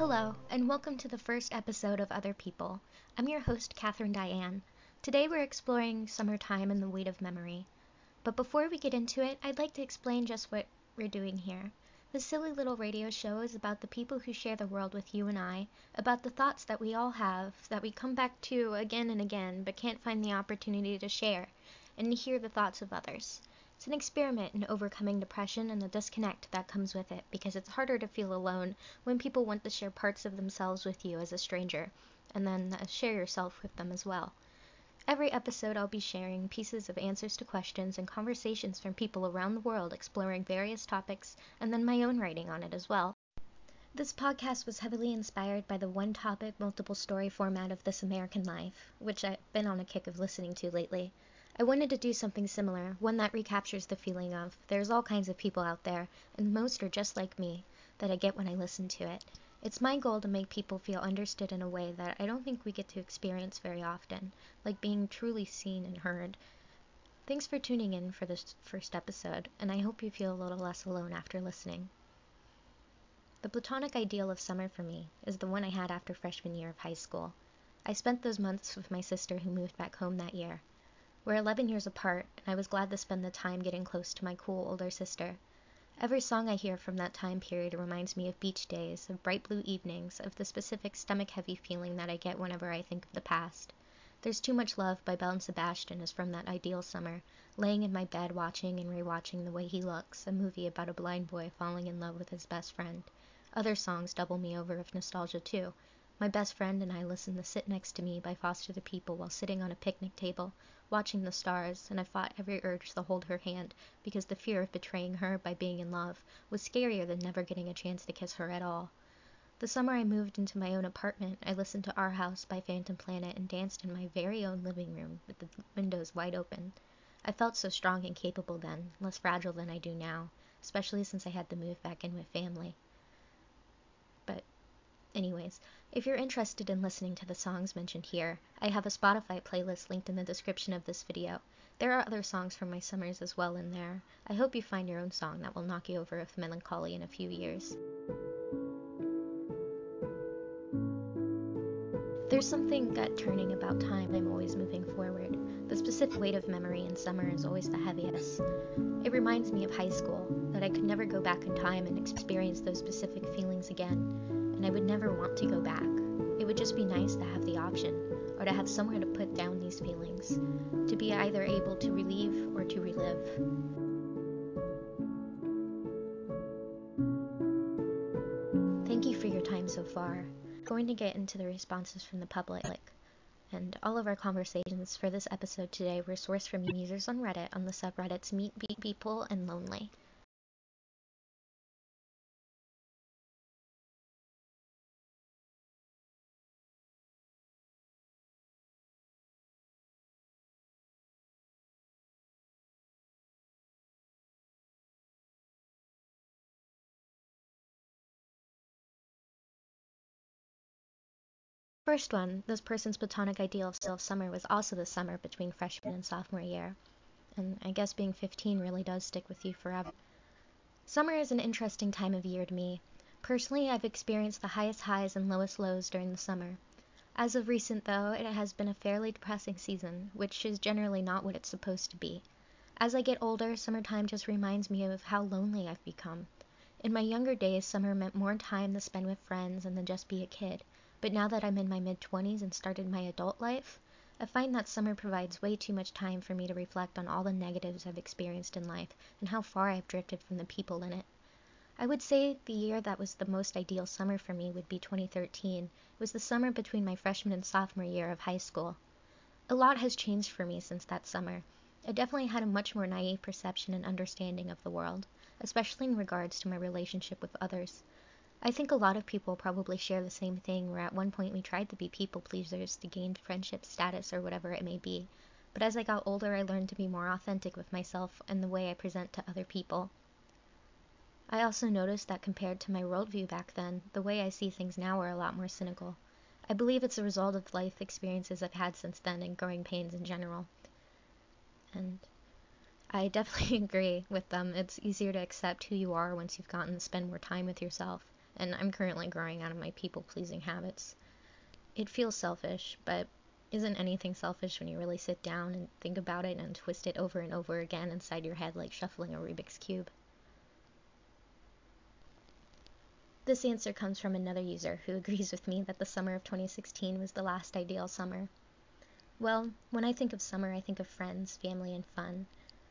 Hello, and welcome to the first episode of Other People. I'm your host, Catherine Diane. Today we're exploring summertime and the weight of memory. But before we get into it, I'd like to explain just what we're doing here. This silly little radio show is about the people who share the world with you and I, about the thoughts that we all have, that we come back to again and again, but can't find the opportunity to share, and hear the thoughts of others. It's an experiment in overcoming depression and the disconnect that comes with it, because it's harder to feel alone when people want to share parts of themselves with you as a stranger, and then uh, share yourself with them as well. Every episode, I'll be sharing pieces of answers to questions and conversations from people around the world exploring various topics, and then my own writing on it as well. This podcast was heavily inspired by the one topic, multiple story format of This American Life, which I've been on a kick of listening to lately. I wanted to do something similar, one that recaptures the feeling of there's all kinds of people out there, and most are just like me, that I get when I listen to it. It's my goal to make people feel understood in a way that I don't think we get to experience very often, like being truly seen and heard. Thanks for tuning in for this first episode, and I hope you feel a little less alone after listening. The platonic ideal of summer for me is the one I had after freshman year of high school. I spent those months with my sister who moved back home that year. We're 11 years apart, and I was glad to spend the time getting close to my cool older sister. Every song I hear from that time period reminds me of beach days, of bright blue evenings, of the specific stomach heavy feeling that I get whenever I think of the past. There's Too Much Love by Belle and Sebastian is from that ideal summer, laying in my bed watching and rewatching The Way He Looks, a movie about a blind boy falling in love with his best friend. Other songs double me over of nostalgia too. My best friend and I listened to Sit Next to Me by Foster the People while sitting on a picnic table, watching the stars, and I fought every urge to hold her hand because the fear of betraying her by being in love was scarier than never getting a chance to kiss her at all. The summer I moved into my own apartment, I listened to Our House by Phantom Planet and danced in my very own living room with the windows wide open. I felt so strong and capable then, less fragile than I do now, especially since I had to move back in with family. Anyways, if you're interested in listening to the songs mentioned here, I have a Spotify playlist linked in the description of this video. There are other songs from my summers as well in there. I hope you find your own song that will knock you over with melancholy in a few years. There's something gut turning about time I'm always moving forward. The specific weight of memory in summer is always the heaviest. It reminds me of high school, that I could never go back in time and experience those specific feelings again and I would never want to go back. It would just be nice to have the option, or to have somewhere to put down these feelings, to be either able to relieve or to relive. Thank you for your time so far. I'm going to get into the responses from the public. And all of our conversations for this episode today were sourced from users on Reddit on the subreddits Meet People and Lonely. First one, this person's platonic ideal of self summer was also the summer between freshman and sophomore year. And I guess being 15 really does stick with you forever. Summer is an interesting time of year to me. Personally, I've experienced the highest highs and lowest lows during the summer. As of recent, though, it has been a fairly depressing season, which is generally not what it's supposed to be. As I get older, summertime just reminds me of how lonely I've become. In my younger days, summer meant more time to spend with friends and to just be a kid. But now that I'm in my mid 20s and started my adult life, I find that summer provides way too much time for me to reflect on all the negatives I've experienced in life and how far I've drifted from the people in it. I would say the year that was the most ideal summer for me would be 2013. It was the summer between my freshman and sophomore year of high school. A lot has changed for me since that summer. I definitely had a much more naive perception and understanding of the world, especially in regards to my relationship with others. I think a lot of people probably share the same thing where at one point we tried to be people pleasers to gain friendship status or whatever it may be. But as I got older, I learned to be more authentic with myself and the way I present to other people. I also noticed that compared to my worldview back then, the way I see things now are a lot more cynical. I believe it's a result of life experiences I've had since then and growing pains in general. And I definitely agree with them. It's easier to accept who you are once you've gotten to spend more time with yourself and I'm currently growing out of my people pleasing habits. It feels selfish, but isn't anything selfish when you really sit down and think about it and twist it over and over again inside your head like shuffling a Rubik's Cube? This answer comes from another user who agrees with me that the summer of 2016 was the last ideal summer. Well, when I think of summer, I think of friends, family, and fun.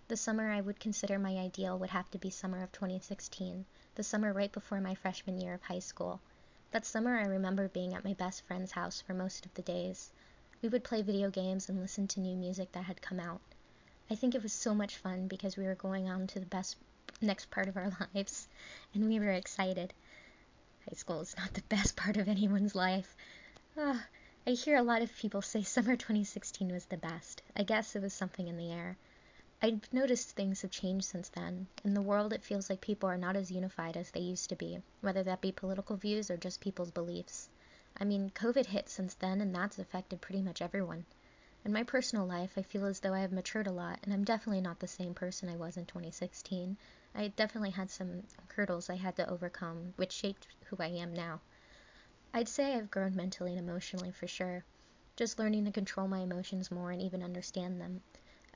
The summer I would consider my ideal would have to be summer of 2016, the summer right before my freshman year of high school. That summer I remember being at my best friend's house for most of the days. We would play video games and listen to new music that had come out. I think it was so much fun because we were going on to the best next part of our lives, and we were excited. High school is not the best part of anyone's life. Ah, I hear a lot of people say summer 2016 was the best. I guess it was something in the air. I've noticed things have changed since then. In the world, it feels like people are not as unified as they used to be, whether that be political views or just people's beliefs. I mean, COVID hit since then, and that's affected pretty much everyone. In my personal life, I feel as though I have matured a lot, and I'm definitely not the same person I was in 2016. I definitely had some hurdles I had to overcome, which shaped who I am now. I'd say I've grown mentally and emotionally for sure. Just learning to control my emotions more and even understand them.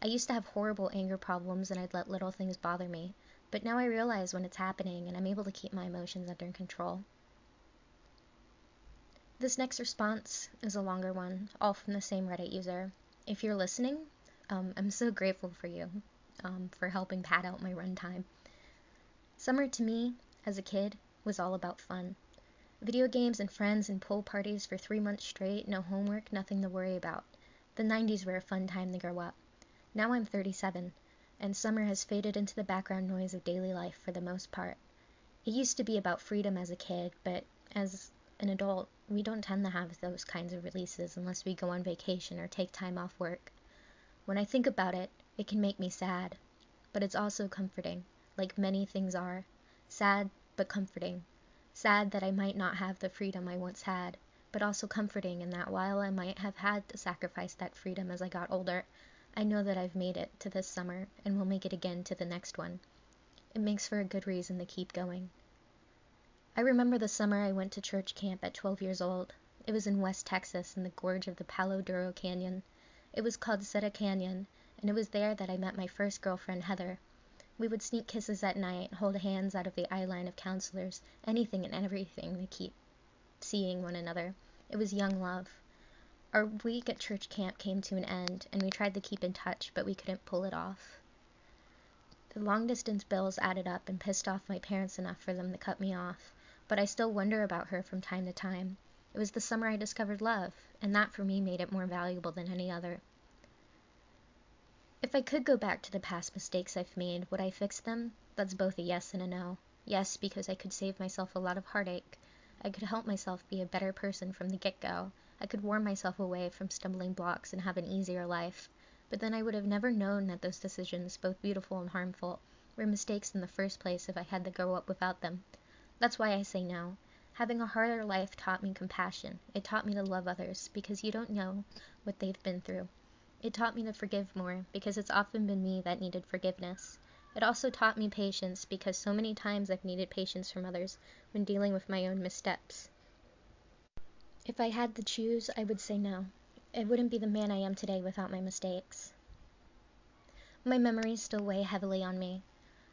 I used to have horrible anger problems and I'd let little things bother me, but now I realize when it's happening and I'm able to keep my emotions under control. This next response is a longer one, all from the same Reddit user. If you're listening, um, I'm so grateful for you um, for helping pad out my runtime. Summer to me, as a kid, was all about fun. Video games and friends and pool parties for three months straight, no homework, nothing to worry about. The 90s were a fun time to grow up. Now I'm 37, and summer has faded into the background noise of daily life for the most part. It used to be about freedom as a kid, but as an adult, we don't tend to have those kinds of releases unless we go on vacation or take time off work. When I think about it, it can make me sad, but it's also comforting, like many things are. Sad, but comforting. Sad that I might not have the freedom I once had, but also comforting in that while I might have had to sacrifice that freedom as I got older, I know that I've made it to this summer and will make it again to the next one. It makes for a good reason to keep going. I remember the summer I went to church camp at 12 years old. It was in West Texas in the gorge of the Palo Duro Canyon. It was called Ceta Canyon, and it was there that I met my first girlfriend, Heather. We would sneak kisses at night, hold hands out of the eye line of counselors, anything and everything to keep seeing one another. It was young love. Our week at church camp came to an end, and we tried to keep in touch, but we couldn't pull it off. The long distance bills added up and pissed off my parents enough for them to cut me off but I still wonder about her from time to time. It was the summer I discovered love, and that for me made it more valuable than any other. If I could go back to the past mistakes I've made, would I fix them? That's both a yes and a no. Yes, because I could save myself a lot of heartache. I could help myself be a better person from the get go. I could warn myself away from stumbling blocks and have an easier life. But then I would have never known that those decisions, both beautiful and harmful, were mistakes in the first place if I had to grow up without them. That's why I say no. Having a harder life taught me compassion. It taught me to love others because you don't know what they've been through. It taught me to forgive more because it's often been me that needed forgiveness. It also taught me patience because so many times I've needed patience from others when dealing with my own missteps. If I had to choose, I would say no. I wouldn't be the man I am today without my mistakes. My memories still weigh heavily on me.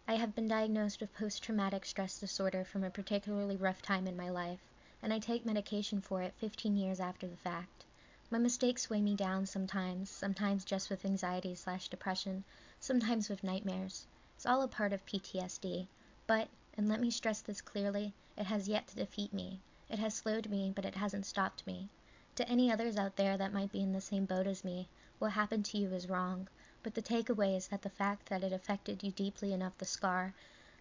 I have been diagnosed with post-traumatic stress disorder from a particularly rough time in my life, and I take medication for it 15 years after the fact. My mistakes weigh me down sometimes, sometimes just with anxiety slash depression, sometimes with nightmares. It's all a part of PTSD, but, and let me stress this clearly, it has yet to defeat me. It has slowed me, but it hasn't stopped me. To any others out there that might be in the same boat as me, what happened to you is wrong. But the takeaway is that the fact that it affected you deeply enough the scar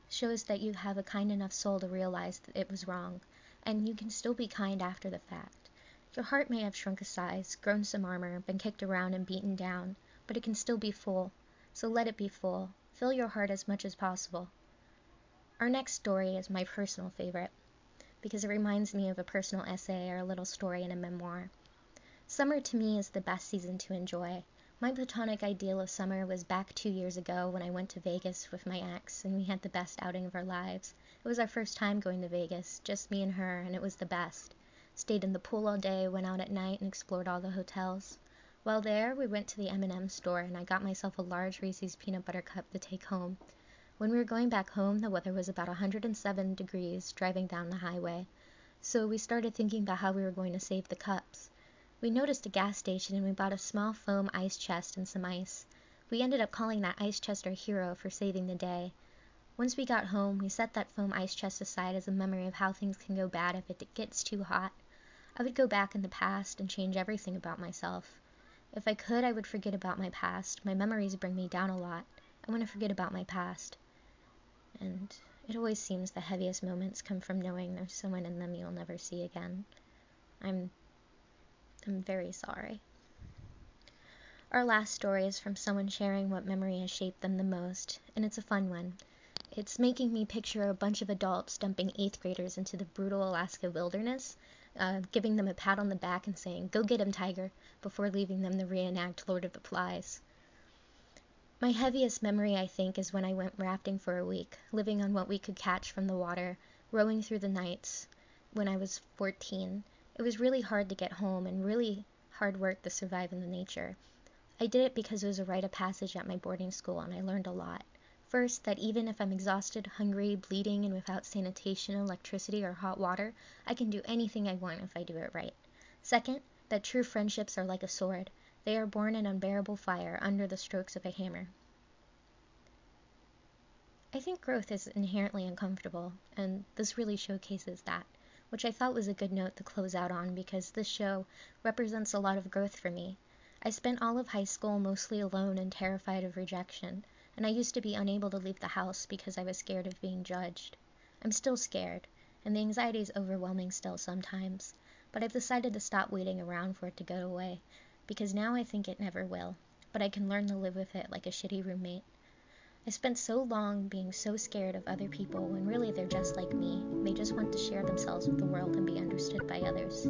shows that you have a kind enough soul to realize that it was wrong, and you can still be kind after the fact. Your heart may have shrunk a size, grown some armor, been kicked around and beaten down, but it can still be full. So let it be full. Fill your heart as much as possible. Our next story is my personal favorite because it reminds me of a personal essay or a little story in a memoir. Summer to me is the best season to enjoy. My platonic ideal of summer was back two years ago when I went to Vegas with my ex and we had the best outing of our lives. It was our first time going to Vegas, just me and her, and it was the best. Stayed in the pool all day, went out at night, and explored all the hotels. While there, we went to the M&M store and I got myself a large Reese's peanut butter cup to take home. When we were going back home, the weather was about 107 degrees driving down the highway. So we started thinking about how we were going to save the cups. We noticed a gas station and we bought a small foam ice chest and some ice. We ended up calling that ice chest our hero for saving the day. Once we got home, we set that foam ice chest aside as a memory of how things can go bad if it gets too hot. I would go back in the past and change everything about myself. If I could, I would forget about my past. My memories bring me down a lot. I want to forget about my past. And it always seems the heaviest moments come from knowing there's someone in them you'll never see again. I'm I'm very sorry. Our last story is from someone sharing what memory has shaped them the most, and it's a fun one. It's making me picture a bunch of adults dumping eighth graders into the brutal Alaska wilderness, uh, giving them a pat on the back and saying, Go get him, Tiger, before leaving them to reenact Lord of the Flies. My heaviest memory, I think, is when I went rafting for a week, living on what we could catch from the water, rowing through the nights when I was 14 it was really hard to get home and really hard work to survive in the nature. I did it because it was a rite of passage at my boarding school and I learned a lot. First, that even if I'm exhausted, hungry, bleeding, and without sanitation, electricity, or hot water, I can do anything I want if I do it right. Second, that true friendships are like a sword. They are born in unbearable fire under the strokes of a hammer. I think growth is inherently uncomfortable, and this really showcases that which I thought was a good note to close out on because this show represents a lot of growth for me. I spent all of high school mostly alone and terrified of rejection, and I used to be unable to leave the house because I was scared of being judged. I'm still scared, and the anxiety is overwhelming still sometimes, but I've decided to stop waiting around for it to go away because now I think it never will, but I can learn to live with it like a shitty roommate. I spent so long being so scared of other people when really they're just like me. They just want to share themselves with the world and be understood by others.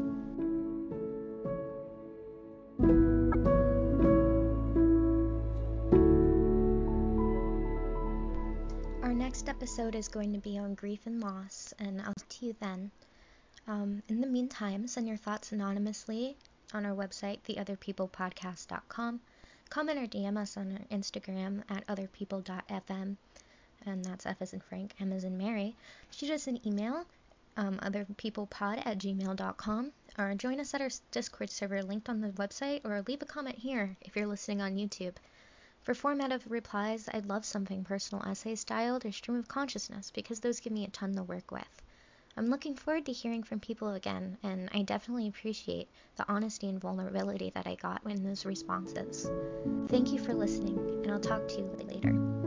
Our next episode is going to be on grief and loss, and I'll see you then. Um, in the meantime, send your thoughts anonymously on our website, theotherpeoplepodcast.com comment or DM us on our Instagram at otherpeople.fm, and that's F as in Frank, M as in Mary. Shoot us an email, um, otherpeoplepod at gmail.com, or join us at our Discord server linked on the website, or leave a comment here if you're listening on YouTube. For format of replies, I'd love something personal essay styled or stream of consciousness because those give me a ton to work with. I'm looking forward to hearing from people again, and I definitely appreciate the honesty and vulnerability that I got in those responses. Thank you for listening, and I'll talk to you later.